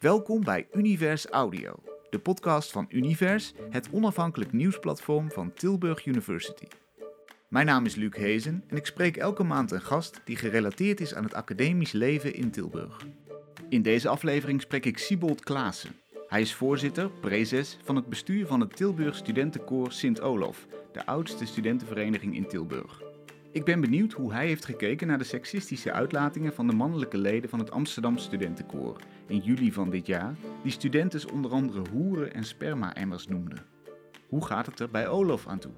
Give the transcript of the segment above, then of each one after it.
Welkom bij Univers Audio, de podcast van Univers, het onafhankelijk nieuwsplatform van Tilburg University. Mijn naam is Luc Hezen en ik spreek elke maand een gast die gerelateerd is aan het academisch leven in Tilburg. In deze aflevering spreek ik Siebold Klaassen. Hij is voorzitter, prezes, van het bestuur van het Tilburg Studentenkoor Sint-Olof, de oudste studentenvereniging in Tilburg. Ik ben benieuwd hoe hij heeft gekeken naar de seksistische uitlatingen van de mannelijke leden van het Amsterdam Studentenkoor in juli van dit jaar, die studenten onder andere hoeren en sperma-emmers noemden. Hoe gaat het er bij Olof aan toe?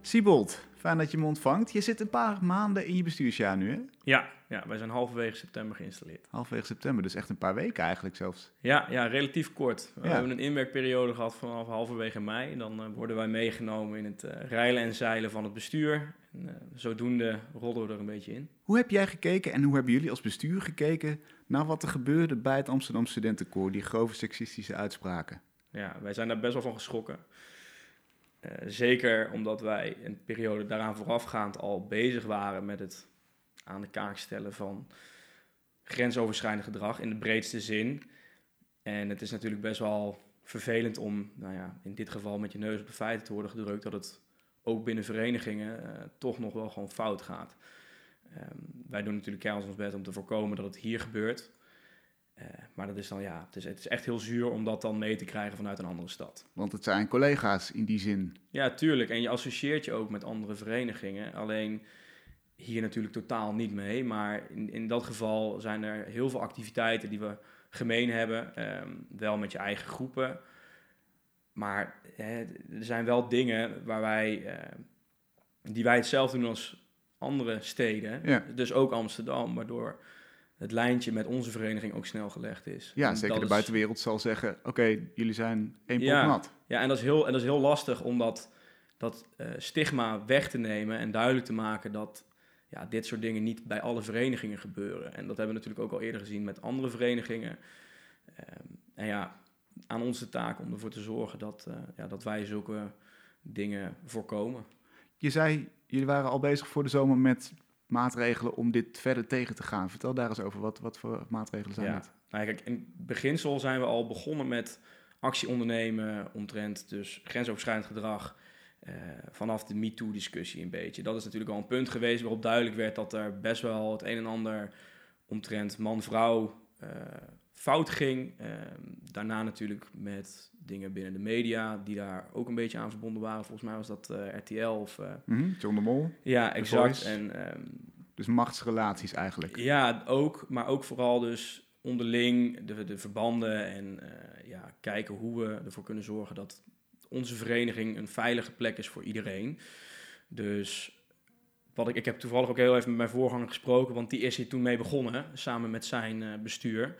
Siebold, fijn dat je me ontvangt. Je zit een paar maanden in je bestuursjaar nu, hè? Ja, ja, wij zijn halverwege september geïnstalleerd. Halverwege september, dus echt een paar weken eigenlijk zelfs. Ja, ja relatief kort. We hebben een inwerkperiode gehad vanaf halverwege mei. Dan eh, worden wij meegenomen in het eh, reilen en zeilen van het bestuur. En, eh, zodoende rollen we er een beetje in. Hoe heb jij gekeken en hoe hebben jullie als bestuur gekeken naar wat er gebeurde bij het Amsterdam Studentenkoor, die grove seksistische uitspraken? Ja, wij zijn daar best wel van geschrokken. Eh, zeker omdat wij een periode daaraan voorafgaand al bezig waren met het aan de kaak stellen van grensoverschrijdend gedrag in de breedste zin. En het is natuurlijk best wel vervelend om, nou ja, in dit geval met je neus op de feiten te worden gedrukt dat het ook binnen verenigingen eh, toch nog wel gewoon fout gaat. Ehm, wij doen natuurlijk keihard ons best om te voorkomen dat het hier gebeurt. Eh, maar dat is dan ja, het is, het is echt heel zuur om dat dan mee te krijgen vanuit een andere stad. Want het zijn collega's in die zin. Ja, tuurlijk. En je associeert je ook met andere verenigingen. Alleen hier natuurlijk totaal niet mee. Maar in, in dat geval zijn er heel veel activiteiten die we gemeen hebben. ehm, wel met je eigen groepen. Maar hè, er zijn wel dingen waar wij, eh, die wij hetzelfde doen als andere steden. Ja. Dus ook Amsterdam, waardoor het lijntje met onze vereniging ook snel gelegd is. Ja, En zeker de is- buitenwereld zal zeggen, oké, jullie zijn één pot Ja. nat. Ja, en dat is heel, en dat is heel lastig om dat, dat eh, stigma weg te nemen en duidelijk te maken dat ja, dit soort dingen niet bij alle verenigingen gebeuren. En dat hebben we natuurlijk ook al eerder gezien met andere verenigingen. Ehm, en ja, aan ons de taak om ervoor te zorgen dat, eh, ja, dat wij zulke dingen voorkomen. Je zei, jullie waren al bezig voor de zomer met maatregelen om dit verder tegen te gaan. Vertel daar eens over, wat, wat voor maatregelen zijn Ja. dat? Nou, kijk, in beginsel zijn we al begonnen met actie ondernemen omtrent dus grensoverschrijdend gedrag eh, vanaf de MeToo-discussie een beetje. Dat is natuurlijk al een punt geweest waarop duidelijk werd dat er best wel het een en ander omtrent man-vrouw eh, fout ging. Eh, daarna natuurlijk met dingen binnen de media die daar ook een beetje aan verbonden waren. Volgens mij was dat eh, RTL of... Mhm, John de Mol, ja, exact. En ehm, dus machtsrelaties eigenlijk. ja, ook, maar ook vooral dus onderling de, de verbanden en eh, ja, kijken hoe we ervoor kunnen zorgen dat onze vereniging een veilige plek is voor iedereen. Dus wat ik, ik heb toevallig ook heel even met mijn voorganger gesproken, want die is hier toen mee begonnen, samen met zijn bestuur.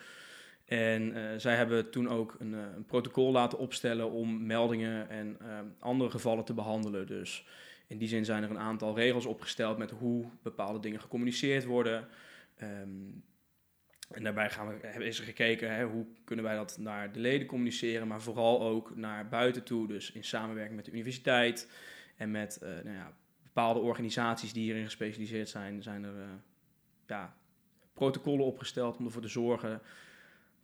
En eh, zij hebben toen ook een, eh, een protocol laten opstellen om meldingen en eh, andere gevallen te behandelen. Dus in die zin zijn er een aantal regels opgesteld met hoe bepaalde dingen gecommuniceerd worden. Ehm, en daarbij gaan we, is gekeken hè, hoe kunnen wij dat naar de leden communiceren, maar vooral ook naar buiten toe. Dus in samenwerking met de universiteit en met nou ja, bepaalde organisaties die hierin gespecialiseerd zijn, zijn er ja, protocollen opgesteld om ervoor te zorgen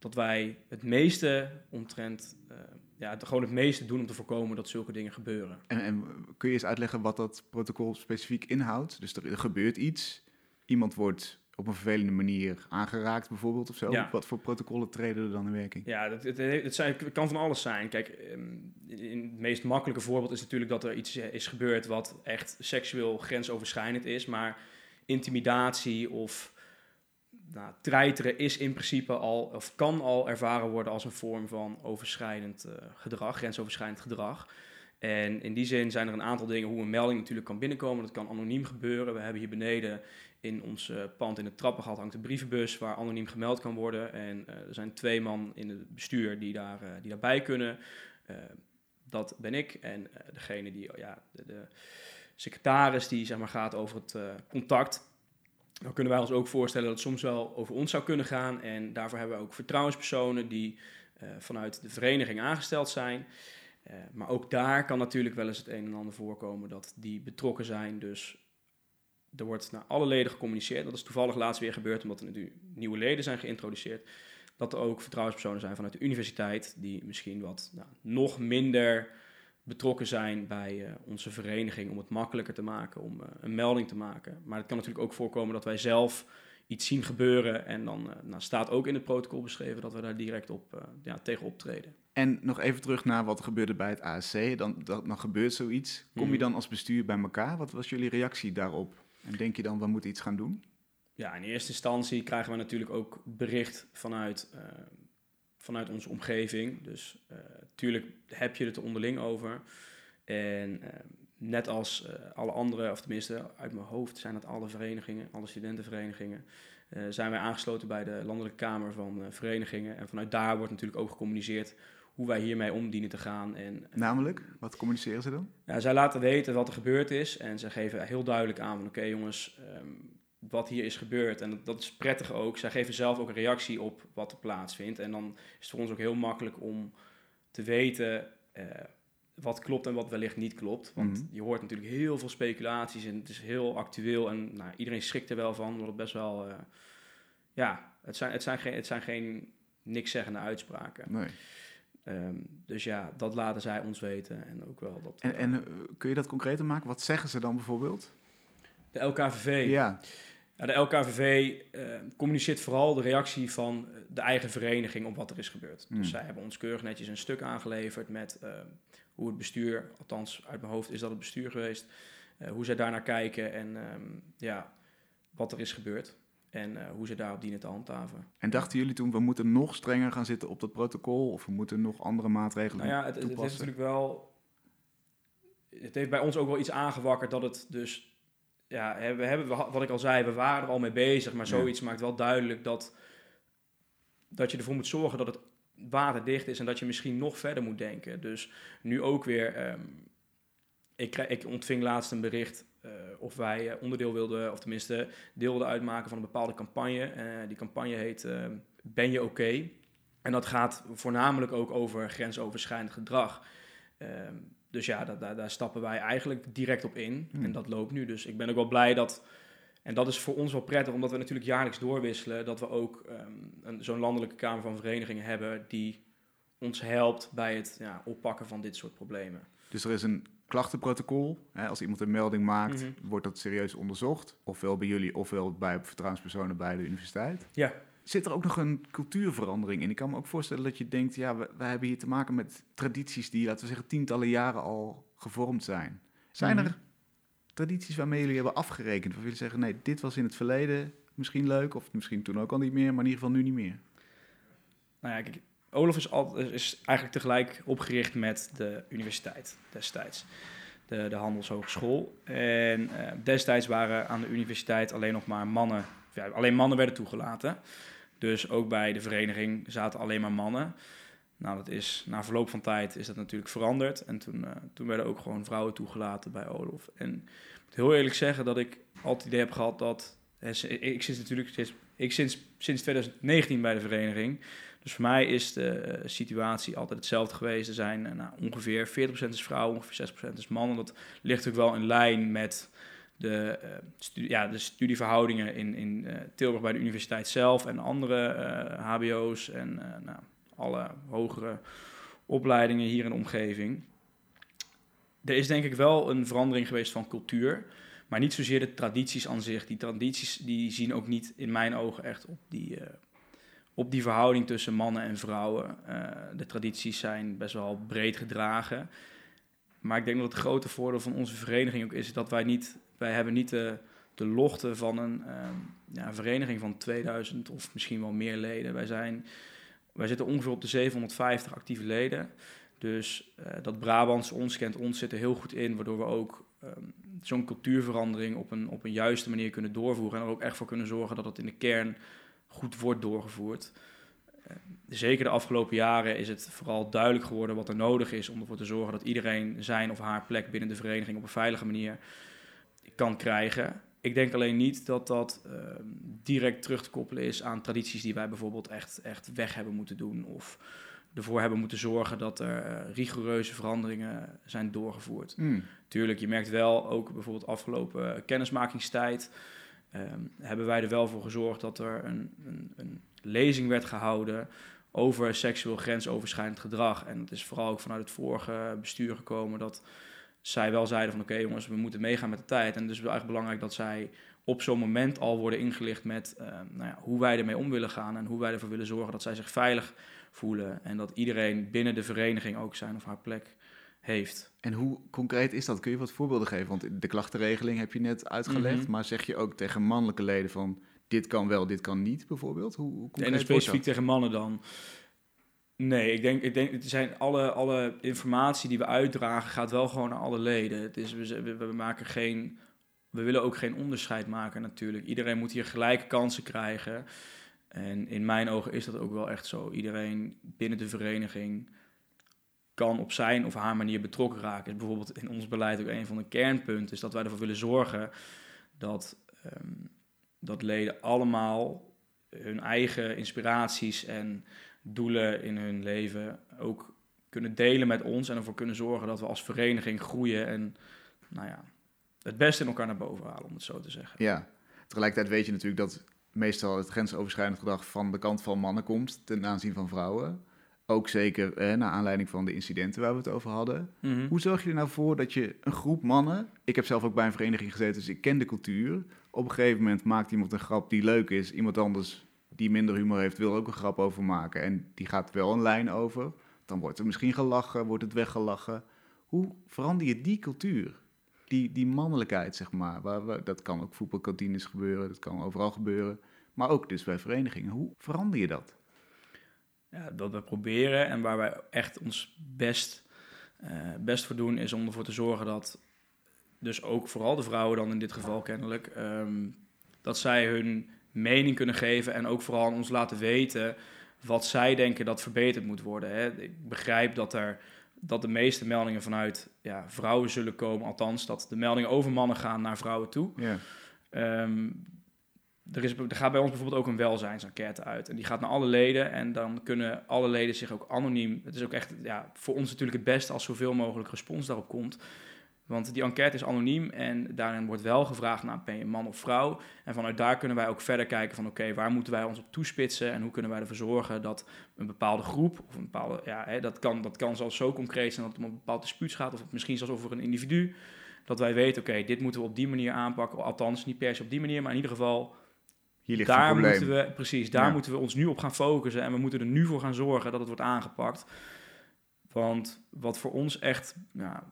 dat wij het meeste omtrent, eh, ja, gewoon het meeste doen om te voorkomen dat zulke dingen gebeuren. En, en kun je eens uitleggen wat dat protocol specifiek inhoudt? Dus er, er gebeurt iets, iemand wordt op een vervelende manier aangeraakt bijvoorbeeld of zo. Ja. Wat voor protocollen treden er dan in werking? Ja, het, het, het, zijn, het kan van alles zijn. Kijk, ehm, in het meest makkelijke voorbeeld is natuurlijk dat er iets eh, is gebeurd wat echt seksueel grensoverschrijdend is. Maar intimidatie of nou, treiteren is in principe al, of kan al ervaren worden als een vorm van overschrijdend eh, gedrag, grensoverschrijdend gedrag. En in die zin zijn er een aantal dingen hoe een melding natuurlijk kan binnenkomen. Dat kan anoniem gebeuren. We hebben hier beneden in ons eh, pand in het trappengat hangt een brievenbus waar anoniem gemeld kan worden. En eh, er zijn twee man in het bestuur die, daar, die daarbij kunnen. Dat ben ik en degene die, ja, de, de secretaris die zeg maar, gaat over het contact. Dan kunnen wij ons ook voorstellen dat het soms wel over ons zou kunnen gaan. En daarvoor hebben we ook vertrouwenspersonen die eh, vanuit de vereniging aangesteld zijn. Eh, maar ook daar kan natuurlijk wel eens het een en ander voorkomen dat die betrokken zijn. Dus er wordt naar alle leden gecommuniceerd. Dat is toevallig laatst weer gebeurd, omdat er nu nieuwe leden zijn geïntroduceerd. Dat er ook vertrouwenspersonen zijn vanuit de universiteit, die misschien wat nou, nog minder betrokken zijn bij uh, onze vereniging om het makkelijker te maken, om uh, een melding te maken. Maar het kan natuurlijk ook voorkomen dat wij zelf iets zien gebeuren en dan uh, nou, staat ook in het protocol beschreven dat we daar direct op ja, tegen optreden. En nog even terug naar wat gebeurde bij het ASC. Dan, dan, dan gebeurt zoiets. Kom je Mhm. dan als bestuur bij elkaar? Wat was jullie reactie daarop? En denk je dan, we moeten iets gaan doen? Ja, in eerste instantie krijgen we natuurlijk ook bericht vanuit, eh, vanuit onze omgeving. Dus eh tuurlijk heb je het er onderling over. En eh, net als eh, alle andere, of tenminste uit mijn hoofd zijn het alle verenigingen, alle studentenverenigingen, zijn wij aangesloten bij de Landelijke Kamer van Verenigingen. En vanuit daar wordt natuurlijk ook gecommuniceerd hoe wij hiermee om dienen te gaan. En, Namelijk, wat communiceren ze dan? ja, zij laten weten wat er gebeurd is en ze geven heel duidelijk aan van oké jongens, ehm, wat hier is gebeurd. En dat, dat is prettig ook. Zij geven zelf ook een reactie op wat er plaatsvindt. En dan is het voor ons ook heel makkelijk om te weten eh, wat klopt en wat wellicht niet klopt. Want Mhm. je hoort natuurlijk heel veel speculaties en het is heel actueel. En nou, iedereen schrikt er wel van, omdat het best wel... eh, ja, het zijn, het, zijn geen, het zijn geen niks zeggende uitspraken. Nee. Ehm, dus ja, dat laten zij ons weten. En ook wel dat... En, en eh, kun je dat concreter maken? Wat zeggen ze dan bijvoorbeeld? de LKVV. Ja, de LKVV eh, communiceert vooral de reactie van eh, de eigen vereniging op wat er is gebeurd. Hmm. Dus zij hebben ons keurig netjes een stuk aangeleverd met eh, hoe het bestuur, althans uit mijn hoofd is dat het bestuur geweest, eh, hoe zij daarnaar kijken en ehm, ja, wat er is gebeurd. En hoe ze daarop dienen te handhaven. en dachten jullie toen, we moeten nog strenger gaan zitten op dat protocol? Of we moeten nog andere maatregelen Nou ja, het, het heeft toepassen? natuurlijk wel. Het heeft bij ons ook wel iets aangewakkerd dat het dus. Ja, we hebben, wat ik al zei, we waren er al mee bezig. Maar Ja. zoiets maakt wel duidelijk dat, dat je ervoor moet zorgen dat het waterdicht is en dat je misschien nog verder moet denken. Dus nu ook weer. ehm, ik, ik ontving laatst een bericht eh, of wij eh, onderdeel wilden, of tenminste deel wilden uitmaken van een bepaalde campagne. Eh, die campagne heet eh, Ben je oké? En dat gaat voornamelijk ook over grensoverschrijdend gedrag. Ehm, dus ja, da- da- daar stappen wij eigenlijk direct op in. Hmm. En dat loopt nu. Dus ik ben ook wel blij dat. En dat is voor ons wel prettig, omdat we natuurlijk jaarlijks doorwisselen. Dat we ook een- zo'n landelijke Kamer van Verenigingen hebben die ons helpt bij het ja, oppakken van dit soort problemen. Dus er is een klachtenprotocol. Hè, als iemand een melding maakt, Mhm. wordt dat serieus onderzocht. Ofwel bij jullie, ofwel bij vertrouwenspersonen bij de universiteit. Ja. Zit er ook nog een cultuurverandering in? Ik kan me ook voorstellen dat je denkt, ja, we, we hebben hier te maken met tradities die, laten we zeggen, tientallen jaren al gevormd zijn. Zijn Mhm. er tradities waarmee jullie hebben afgerekend? Waarvan jullie zeggen, nee, dit was in het verleden misschien leuk, of misschien toen ook al niet meer, maar in ieder geval nu niet meer. Nou ja, kijk, Olaf is, al, is eigenlijk tegelijk opgericht met de universiteit destijds. De, de Handelshogeschool. En eh, destijds waren aan de universiteit alleen nog maar mannen. Ja, alleen mannen werden toegelaten. Dus ook bij de vereniging zaten alleen maar mannen. Nou, dat is, na verloop van tijd is dat natuurlijk veranderd. En toen, eh, toen werden ook gewoon vrouwen toegelaten bij Olaf. En ik moet heel eerlijk zeggen dat ik altijd het idee heb gehad dat... Ik zit natuurlijk sinds, ik sinds, sinds 2019 bij de vereniging. Dus voor mij is de eh, situatie altijd hetzelfde geweest. Er zijn eh, nou, ongeveer 40% is vrouw, ongeveer 6% is man. En dat ligt ook wel in lijn met de, eh, ja, de studieverhoudingen in, in eh, Tilburg bij de universiteit zelf en andere HBO's en eh, nou, alle hogere opleidingen hier in de omgeving. Er is denk ik wel een verandering geweest van cultuur, maar niet zozeer de tradities aan zich. Die tradities die zien ook niet in mijn ogen echt op die, op die verhouding tussen mannen en vrouwen. De tradities zijn best wel breed gedragen. Maar ik denk dat het grote voordeel van onze vereniging ook is dat wij niet, wij hebben niet de, de lochten van een eh, ja, vereniging van 2000 of misschien wel meer leden. Wij, zijn, wij zitten ongeveer op de 750 actieve leden. Dus eh, dat Brabants ons kent ons zit er heel goed in, waardoor we ook ehm, zo'n cultuurverandering op een, op een juiste manier kunnen doorvoeren. En er ook echt voor kunnen zorgen dat het in de kern goed wordt doorgevoerd. Eh, zeker de afgelopen jaren is het vooral duidelijk geworden wat er nodig is om ervoor te zorgen dat iedereen zijn of haar plek binnen de vereniging op een veilige manier kan krijgen. Ik denk alleen niet dat dat eh, direct terug te koppelen is aan tradities die wij bijvoorbeeld echt, echt weg hebben moeten doen. Of ervoor hebben moeten zorgen dat er eh, rigoureuze veranderingen zijn doorgevoerd. Mm. Tuurlijk, je merkt wel, ook bijvoorbeeld afgelopen kennismakingstijd, ehm, hebben wij er wel voor gezorgd dat er een, een, een lezing werd gehouden over seksueel grensoverschrijdend gedrag. En het is vooral ook vanuit het vorige bestuur gekomen dat zij wel zeiden van oké jongens, we moeten meegaan met de tijd. En het is echt belangrijk dat zij op zo'n moment al worden ingelicht met uh, nou ja, hoe wij ermee om willen gaan en hoe wij ervoor willen zorgen dat zij zich veilig voelen en dat iedereen binnen de vereniging ook zijn of haar plek heeft. En hoe concreet is dat? Kun je wat voorbeelden geven? Want de klachtenregeling heb je net uitgelegd, Mhm. maar zeg je ook tegen mannelijke leden van dit kan wel, dit kan niet bijvoorbeeld? Hoe, hoe En specifiek tegen mannen dan? Nee, ik denk, ik denk het zijn alle, alle informatie die we uitdragen gaat wel gewoon naar alle leden. Het is, we, maken geen, we willen ook geen onderscheid maken natuurlijk. Iedereen moet hier gelijke kansen krijgen. En in mijn ogen is dat ook wel echt zo. Iedereen binnen de vereniging kan op zijn of haar manier betrokken raken. Is bijvoorbeeld in ons beleid ook een van de kernpunten, is dat wij ervoor willen zorgen dat, ehm, dat leden allemaal hun eigen inspiraties en doelen in hun leven ook kunnen delen met ons en ervoor kunnen zorgen dat we als vereniging groeien en nou ja, het beste in elkaar naar boven halen, om het zo te zeggen. Ja, tegelijkertijd weet je natuurlijk dat meestal het grensoverschrijdend gedrag van de kant van mannen komt ten aanzien van vrouwen. Ook zeker eh, naar aanleiding van de incidenten waar we het over hadden. Mhm. Hoe zorg je er nou voor dat je een groep mannen... Ik heb zelf ook bij een vereniging gezeten, dus ik ken de cultuur. Op een gegeven moment maakt iemand een grap die leuk is. Iemand anders die minder humor heeft, wil ook een grap over maken. En die gaat wel een lijn over. Dan wordt er misschien gelachen, wordt het weggelachen. Hoe verander je die cultuur? Die, die mannelijkheid, zeg maar. Waar we, dat kan ook voetbalkantines gebeuren, dat kan overal gebeuren. Maar ook dus bij verenigingen. Hoe verander je dat? Ja, wat we proberen en waar wij echt ons best, eh, best voor doen, is om ervoor te zorgen dat, dus ook vooral de vrouwen dan in dit geval kennelijk, ehm, dat zij hun mening kunnen geven en ook vooral aan ons laten weten wat zij denken dat verbeterd moet worden. Hè. Ik begrijp dat er dat de meeste meldingen vanuit ja, vrouwen zullen komen, althans dat de meldingen over mannen gaan naar vrouwen toe. Ja. Ehm, er, is, er gaat bij ons bijvoorbeeld ook een welzijnsenquête uit. En die gaat naar alle leden. En dan kunnen alle leden zich ook anoniem. Het is ook echt ja, voor ons natuurlijk het beste als zoveel mogelijk respons daarop komt. Want die enquête is anoniem en daarin wordt wel gevraagd naar ben je man of vrouw. En vanuit daar kunnen wij ook verder kijken van oké, waar moeten wij ons op toespitsen en hoe kunnen wij ervoor zorgen dat een bepaalde groep of een bepaalde, ja, hè, dat, kan, dat kan zelfs zo concreet zijn dat het om een bepaald dispuut gaat of misschien zelfs over een individu. Dat wij weten, oké, dit moeten we op die manier aanpakken. Althans, niet per se op die manier, maar in ieder geval Hier ligt daar probleem. moeten we, precies, daar Ja. moeten we ons nu op gaan focussen. En we moeten er nu voor gaan zorgen dat het wordt aangepakt. Want wat voor ons echt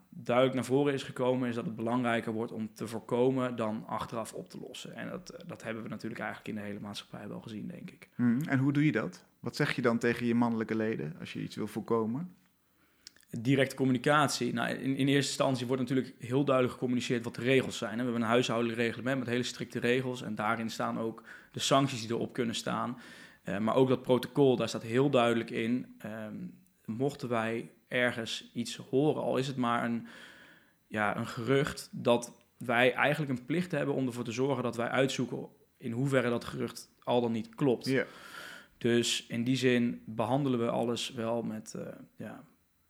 duidelijk naar voren is gekomen, is dat het belangrijker wordt om te voorkomen dan achteraf op te lossen. En dat, eh, dat hebben we natuurlijk eigenlijk in de hele maatschappij wel gezien, denk ik. Hm, En hoe doe je dat? Wat zeg je dan tegen je mannelijke leden als je iets wil voorkomen? Directe communicatie. Nou, in, in eerste instantie wordt natuurlijk heel duidelijk gecommuniceerd wat de regels zijn. We hebben een huishoudelijk reglement met hele strikte regels. En daarin staan ook de sancties die erop kunnen staan. Eh, maar ook dat protocol, daar staat heel duidelijk in. ehm, mochten wij ergens iets horen, al is het maar een, ja, een gerucht, dat wij eigenlijk een plicht hebben om ervoor te zorgen dat wij uitzoeken in hoeverre dat gerucht al dan niet klopt. Ja. Dus in die zin behandelen we alles wel met, eh, ja,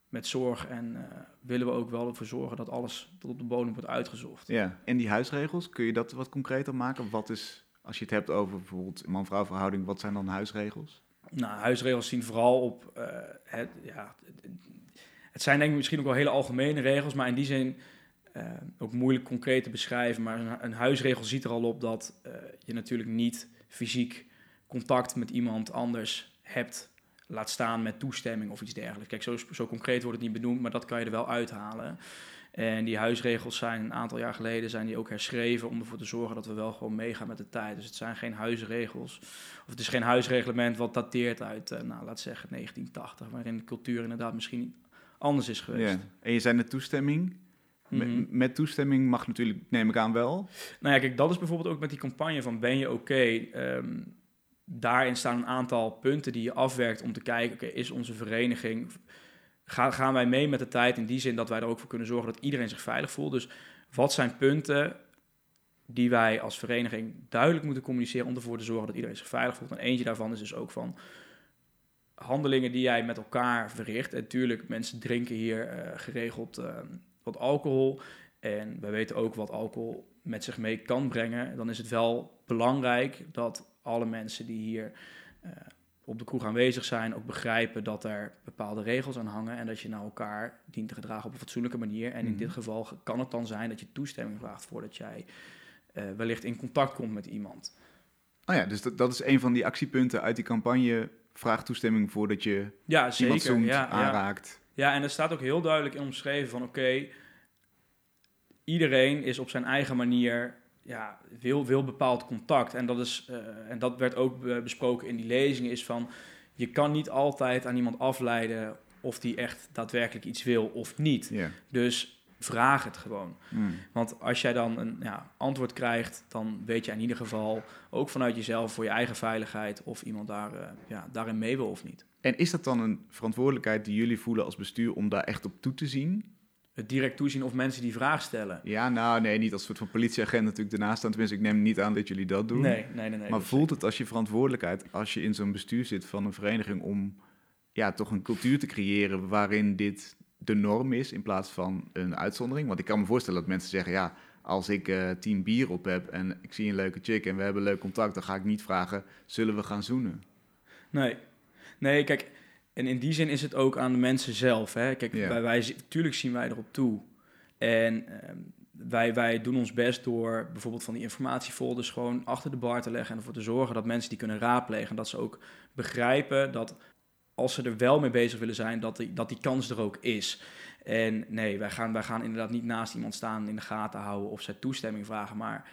met zorg en eh, willen we ook wel ervoor zorgen dat alles tot op de bodem wordt uitgezocht. ja. En die huisregels, kun je dat wat concreter maken? Wat is, als je het hebt over bijvoorbeeld man-vrouw verhouding, wat zijn dan huisregels? Nou, huisregels zien vooral op eh, het, ja, het zijn denk ik misschien ook wel hele algemene regels, maar in die zin eh, ook moeilijk concreet te beschrijven. Maar een, huisregel ziet er al op dat eh, je natuurlijk niet fysiek contact met iemand anders hebt. Laat staan met toestemming of iets dergelijks. Kijk, zo, zo concreet wordt het niet benoemd, maar dat kan je er wel uithalen. En die huisregels zijn een aantal jaar geleden zijn die ook herschreven om ervoor te zorgen dat we wel gewoon meegaan met de tijd. Dus het zijn geen huisregels. Of het is geen huisreglement wat dateert uit, eh, nou, laat zeggen 1980, waarin de cultuur inderdaad misschien anders is geweest. Ja. En je zei net toestemming. Met- Mhm. Met toestemming mag natuurlijk, neem ik aan wel. Nou ja, kijk, dat is bijvoorbeeld ook met die campagne van Ben je oké? Ehm, daarin staan een aantal punten die je afwerkt om te kijken, oké, is onze vereniging, ga, gaan wij mee met de tijd in die zin dat wij er ook voor kunnen zorgen dat iedereen zich veilig voelt? Dus wat zijn punten die wij als vereniging duidelijk moeten communiceren om ervoor te zorgen dat iedereen zich veilig voelt? En eentje daarvan is dus ook van, handelingen die jij met elkaar verricht. En natuurlijk, mensen drinken hier eh, geregeld uh, wat alcohol. En wij weten ook wat alcohol met zich mee kan brengen. Dan is het wel belangrijk dat alle mensen die hier uh, op de kroeg aanwezig zijn ook begrijpen dat er bepaalde regels aan hangen en dat je naar elkaar dient te gedragen op een fatsoenlijke manier. En in Mhm. dit geval kan het dan zijn dat je toestemming vraagt voordat jij eh, wellicht in contact komt met iemand. Oh ja, dus dat, dat is een van die actiepunten uit die campagne. Vraag toestemming voordat je Ja, zeker. iemand ja, ja. aanraakt. Ja, en er staat ook heel duidelijk in omschreven van oké, iedereen is op zijn eigen manier, ja, wil, wil bepaald contact. En dat, is, eh, en dat werd ook besproken in die lezingen, is van je kan niet altijd aan iemand afleiden of die echt daadwerkelijk iets wil of niet. Dus vraag het gewoon. Mm. Want als jij dan een ja, antwoord krijgt, dan weet je in ieder geval ook vanuit jezelf voor je eigen veiligheid of iemand daar, eh, ja, daarin mee wil of niet. En is dat dan een verantwoordelijkheid die jullie voelen als bestuur om daar echt op toe te zien? Het direct toezien of mensen die vraag stellen. Ja, nou nee, niet als soort van politieagent natuurlijk ernaast staan. Tenminste, ik neem niet aan dat jullie dat doen. Nee, nee, nee. nee maar voelt het als je verantwoordelijkheid, als je in zo'n bestuur zit van een vereniging, om ja, toch een cultuur te creëren waarin dit de norm is in plaats van een uitzondering? Want ik kan me voorstellen dat mensen zeggen, ja, als ik eh tien bier op heb en ik zie een leuke chick en we hebben leuk contact, dan ga ik niet vragen, zullen we gaan zoenen? Nee. Nee, kijk, en in die zin is het ook aan de mensen zelf. Hè? Kijk, wij, wij, tuurlijk zien wij erop toe. En ehm, wij, wij doen ons best door bijvoorbeeld van die informatiefolders gewoon achter de bar te leggen en ervoor te zorgen dat mensen die kunnen raadplegen. Dat ze ook begrijpen dat als ze er wel mee bezig willen zijn, dat die, dat die kans er ook is. En nee, wij gaan, wij gaan inderdaad niet naast iemand staan in de gaten houden of zij toestemming vragen. Maar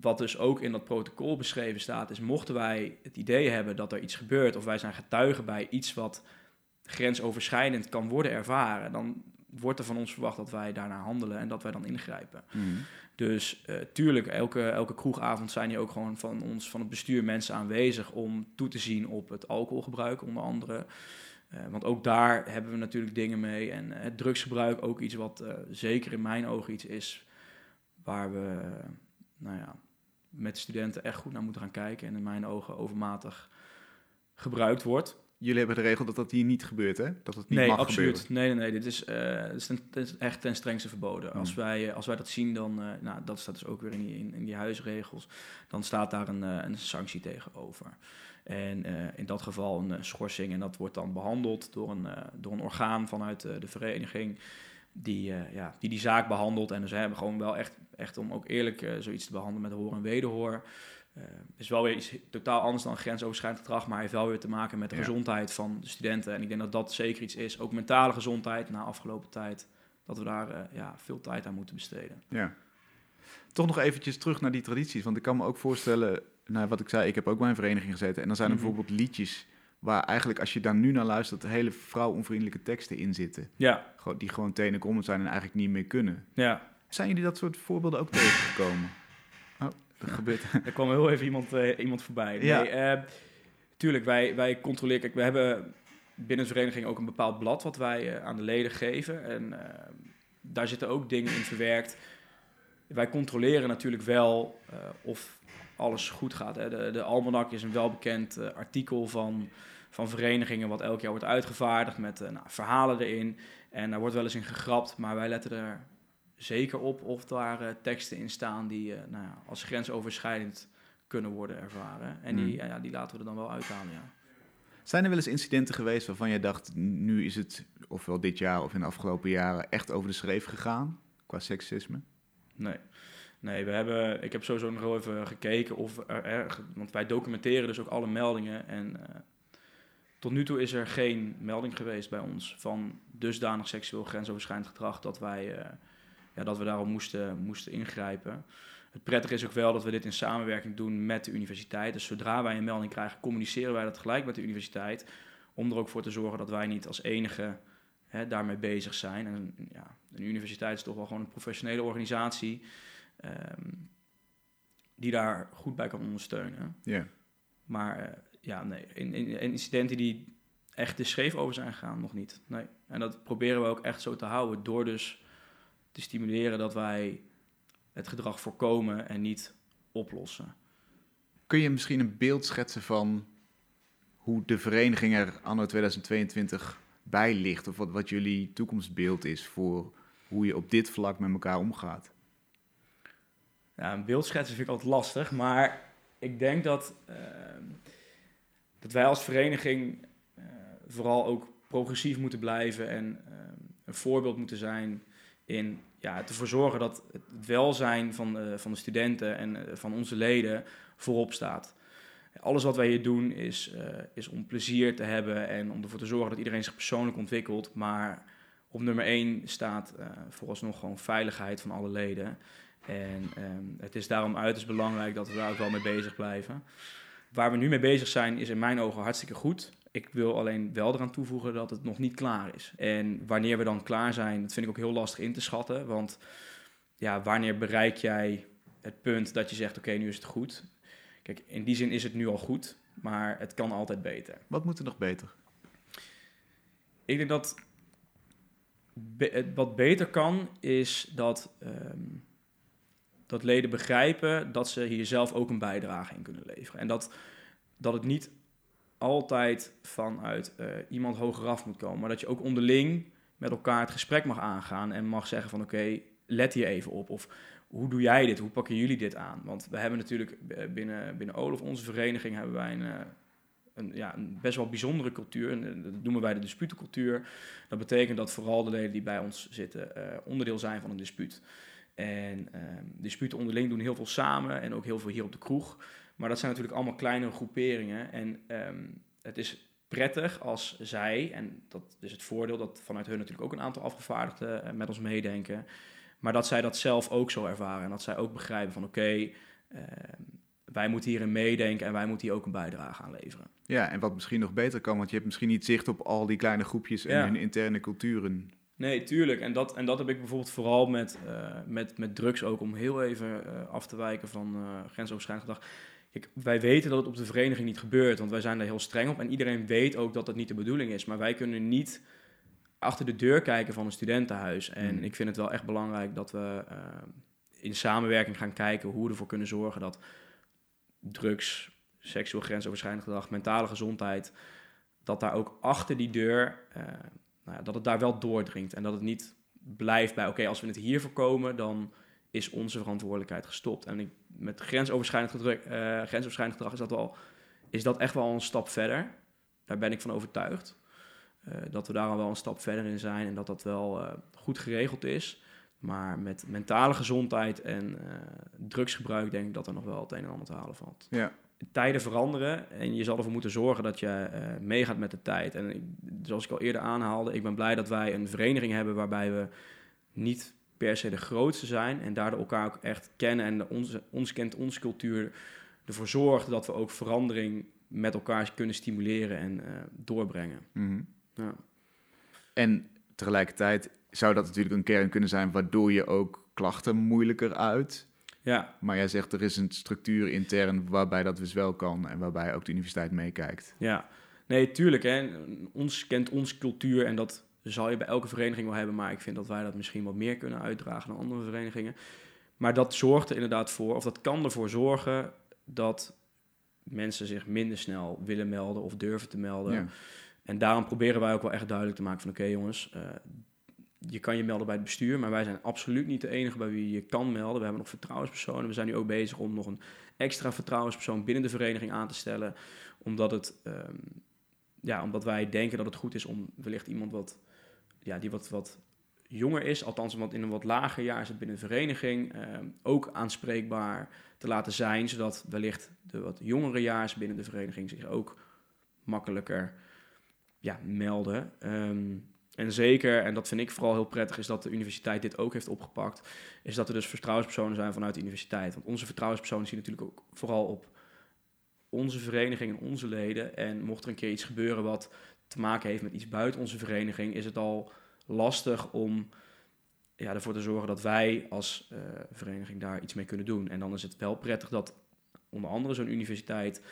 wat dus ook in dat protocol beschreven staat, is mochten wij het idee hebben dat er iets gebeurt of wij zijn getuigen bij iets wat grensoverschrijdend kan worden ervaren, dan wordt er van ons verwacht dat wij daarna handelen en dat wij dan ingrijpen. Dus eh, tuurlijk, elke, elke kroegavond zijn hier ook gewoon van ons, van het bestuur, mensen aanwezig om toe te zien op het alcoholgebruik, onder andere. Eh, want ook daar hebben we natuurlijk dingen mee. En eh, het drugsgebruik ook iets wat zeker in mijn ogen iets is waar we, nou ja, met studenten echt goed naar moeten gaan kijken. En in mijn ogen overmatig gebruikt wordt. Jullie hebben de regel dat dat hier niet gebeurt, hè? Dat het niet nee, mag absoluut. gebeuren. Nee, nee, nee. Dit is, eh, dit is, ten- dit is echt ten strengste verboden. Hmm. Als, wij, eh, als wij dat zien, dan, eh, nou, dat staat dus ook weer in die, in, in die huisregels, dan staat daar een, eh, een sanctie tegenover. En in dat geval een schorsing. En dat wordt dan behandeld door een, door een orgaan vanuit de vereniging die, eh, ja, die die zaak behandelt. En dus we hebben gewoon wel echt, echt om ook eerlijk eh, zoiets te behandelen met hoor en wederhoor. Eh, is wel weer iets totaal anders dan grensoverschrijdend gedrag, maar heeft wel weer te maken met de Ja. gezondheid van de studenten. En ik denk dat dat zeker iets is, ook mentale gezondheid na afgelopen tijd, dat we daar ja, veel tijd aan moeten besteden. Ja. Toch nog eventjes terug naar die tradities. Want ik kan me ook voorstellen, nou, wat ik zei, ik heb ook bij een vereniging gezeten. En dan zijn er Mhm. bijvoorbeeld liedjes waar eigenlijk, als je daar nu naar luistert, hele vrouwonvriendelijke teksten in zitten. Ja, Gewoon- Die gewoon tenenkrommend zijn en eigenlijk niet meer kunnen. ja. Zijn jullie dat soort voorbeelden ook tegengekomen? Oh, dat gebeurt. Er kwam heel even iemand, eh, iemand voorbij. Ja. Nee, eh, tuurlijk, wij, wij controleren. Kijk, we hebben binnen de vereniging ook een bepaald blad wat wij eh, aan de leden geven. En daar zitten ook dingen in verwerkt. Wij controleren natuurlijk wel of alles goed gaat. Hè. De, de Almanak is een welbekend artikel van, van verenigingen... wat elk jaar wordt uitgevaardigd met eh, nou, verhalen erin. En daar wordt wel eens in gegrapt, maar wij letten er zeker op of daar eh, teksten in staan die eh, nou ja, als grensoverschrijdend kunnen worden ervaren. En die, Hmm. ja, die laten we er dan wel uithalen, ja. Zijn er wel eens incidenten geweest waarvan jij dacht, nu is het, ofwel dit jaar of in de afgelopen jaren, echt over de schreef gegaan qua seksisme? Nee. Nee, we hebben, ik heb sowieso nog wel even gekeken of er, er- want wij documenteren dus ook alle meldingen en tot nu toe is er geen melding geweest bij ons van dusdanig seksueel grensoverschrijdend gedrag dat wij, eh, ja, dat we daarop moesten, moesten ingrijpen. Het prettige is ook wel dat we dit in samenwerking doen met de universiteit. Dus zodra wij een melding krijgen, communiceren wij dat gelijk met de universiteit. Om er ook voor te zorgen dat wij niet als enige hè, daarmee bezig zijn. En ja, een universiteit is toch wel gewoon een professionele organisatie. ehm, die daar goed bij kan ondersteunen. Ja. Maar eh, ja, nee, in, in, in incidenten die echt de scheef over zijn gegaan, nog niet. Nee. En dat proberen we ook echt zo te houden door dus te stimuleren dat wij het gedrag voorkomen en niet oplossen. Kun je misschien een beeld schetsen van hoe de vereniging er anno 2022 bij ligt? Of wat, wat jullie toekomstbeeld is voor hoe je op dit vlak met elkaar omgaat? Ja, een beeldschetsen vind ik altijd lastig, maar ik denk dat, uh, dat wij als vereniging uh, vooral ook progressief moeten blijven en uh, een voorbeeld moeten zijn in ja, ervoor zorgen dat het welzijn van de, van de studenten en van onze leden voorop staat. Alles wat wij hier doen is, is om plezier te hebben en om ervoor te zorgen dat iedereen zich persoonlijk ontwikkelt, maar op nummer 1 staat uh, vooralsnog gewoon veiligheid van alle leden. En um, het is daarom uiterst belangrijk dat we daar ook wel mee bezig blijven. Waar we nu mee bezig zijn, is in mijn ogen hartstikke goed. Ik wil alleen wel eraan toevoegen dat het nog niet klaar is. En wanneer we dan klaar zijn, dat vind ik ook heel lastig in te schatten. Want ja, wanneer bereik jij het punt dat je zegt: Oké, nu is het goed? Kijk, in die zin is het nu al goed, maar het kan altijd beter. Wat moet er nog beter? Ik denk dat be wat beter kan, is dat, um, dat leden begrijpen dat ze hier zelf ook een bijdrage in kunnen leveren. En dat, dat het niet altijd vanuit uh, iemand hogeraf moet komen, maar dat je ook onderling met elkaar het gesprek mag aangaan en mag zeggen van oké, let hier even op. Of hoe doe jij dit? Hoe pakken jullie dit aan? Want we hebben natuurlijk binnen, binnen Olaf, onze vereniging, hebben wij een, uh, een, ja, een best wel bijzondere cultuur. Dat noemen wij de disputencultuur. Dat betekent dat vooral de leden die bij ons zitten onderdeel zijn van een dispuut. En uh, disputen onderling doen heel veel samen en ook heel veel hier op de kroeg. Maar dat zijn natuurlijk allemaal kleine groeperingen. En um, het is prettig als zij, en dat is het voordeel dat vanuit hun natuurlijk ook een aantal afgevaardigden uh, met ons meedenken. Maar dat zij dat zelf ook zo ervaren en dat zij ook begrijpen van oké, okay, wij moeten hierin meedenken en wij moeten hier ook een bijdrage aan leveren. Ja, en wat misschien nog beter kan, want je hebt misschien niet zicht op al die kleine groepjes en ja. hun interne culturen. Nee, tuurlijk. En dat, en dat heb ik bijvoorbeeld vooral met, uh, met, met drugs ook, om heel even uh, af te wijken van uh, grensoverschrijdend gedrag. Kijk, wij weten dat het op de vereniging niet gebeurt, want wij zijn daar heel streng op. En iedereen weet ook dat dat niet de bedoeling is. Maar wij kunnen niet achter de deur kijken van een studentenhuis. En mm. ik vind het wel echt belangrijk dat we in samenwerking gaan kijken hoe we ervoor kunnen zorgen dat drugs, seksueel grensoverschrijdend gedrag, mentale gezondheid, dat daar ook achter die deur, nou ja, dat het daar wel doordringt en dat het niet blijft bij, oké, als we het hier voorkomen, dan is onze verantwoordelijkheid gestopt. En ik, met grensoverschrijdend gedrag, uh, grensoverschrijdend gedrag is dat, wel, is dat echt wel een stap verder. Daar ben ik van overtuigd. Uh, dat we daar al wel een stap verder in zijn en dat dat wel goed geregeld is. Maar met mentale gezondheid en drugsgebruik denk ik dat er nog wel het een en ander te halen valt. Ja. Tijden veranderen en je zal ervoor moeten zorgen dat je uh, meegaat met de tijd. En ik, zoals ik al eerder aanhaalde, ik ben blij dat wij een vereniging hebben waarbij we niet per se de grootste zijn en daardoor elkaar ook echt kennen en onze, ons kent onze cultuur ervoor zorgt dat we ook verandering met elkaar kunnen stimuleren en uh, doorbrengen. Mm -hmm. ja. En tegelijkertijd zou dat natuurlijk een kern kunnen zijn waardoor je ook klachten moeilijker uit. Ja. Maar jij zegt er is een structuur intern waarbij dat dus wel kan en waarbij ook de universiteit meekijkt. Ja, nee, tuurlijk. Hè. Ons kent onze cultuur en dat zal je bij elke vereniging wel hebben, maar ik vind dat wij dat misschien wat meer kunnen uitdragen dan andere verenigingen. Maar dat zorgt er inderdaad voor, of dat kan ervoor zorgen dat mensen zich minder snel willen melden of durven te melden. Ja. En daarom proberen wij ook wel echt duidelijk te maken van oké jongens, uh, je kan je melden bij het bestuur, maar wij zijn absoluut niet de enige bij wie je kan melden. We hebben nog vertrouwenspersonen. We zijn nu ook bezig om nog een extra vertrouwenspersoon binnen de vereniging aan te stellen. Omdat, het, um, ja, omdat wij denken dat het goed is om wellicht iemand wat, ja, die wat, wat jonger is, althans wat in een wat lager jaar zit binnen de vereniging, um, ook aanspreekbaar te laten zijn. Zodat wellicht de wat jongere jaars binnen de vereniging zich ook makkelijker ja, melden. Um, en zeker, en dat vind ik vooral heel prettig, is dat de universiteit dit ook heeft opgepakt. Is dat er dus vertrouwenspersonen zijn vanuit de universiteit. Want onze vertrouwenspersonen zien natuurlijk ook vooral op onze vereniging en onze leden. En mocht er een keer iets gebeuren wat te maken heeft met iets buiten onze vereniging, is het al lastig om ja, ervoor te zorgen dat wij als uh, vereniging daar iets mee kunnen doen. En dan is het wel prettig dat onder andere zo'n universiteit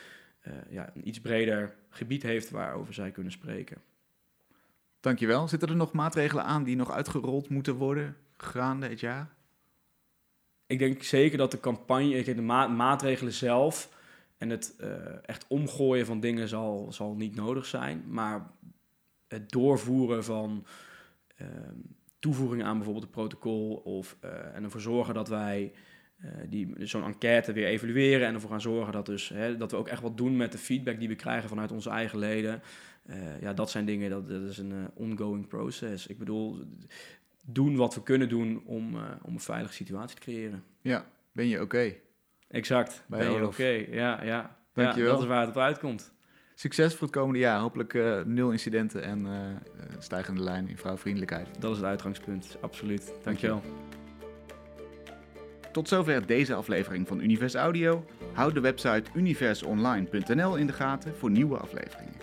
uh, ja, een iets breder gebied heeft waarover zij kunnen spreken. Dankjewel. Zitten er nog maatregelen aan die nog uitgerold moeten worden gaande het jaar? Ik denk zeker dat de campagne, de ma maatregelen zelf En het eh, echt omgooien van dingen zal, zal niet nodig zijn. Maar het doorvoeren van ehm, toevoegingen aan bijvoorbeeld het protocol. Of, eh, en ervoor zorgen dat wij eh, die, zo'n enquête weer evalueren. En ervoor gaan zorgen dat, dus, hè, dat we ook echt wat doen met de feedback die we krijgen vanuit onze eigen leden. Ja, dat zijn dingen, dat, dat is een ongoing process. Ik bedoel, doen wat we kunnen doen om, om een veilige situatie te creëren. Ja, ben je oké? Exact, Bij ben je oké. Ja, ja. Dankjewel. Ja, dat is waar het op uitkomt. Succes voor het komende jaar. Hopelijk eh, nul incidenten en eh, eh, stijgende lijn in vrouwvriendelijkheid. Dat is het uitgangspunt, absoluut. Dankjewel. Tot zover deze aflevering van Univers Audio. Houd de website universonline.nl in de gaten voor nieuwe afleveringen.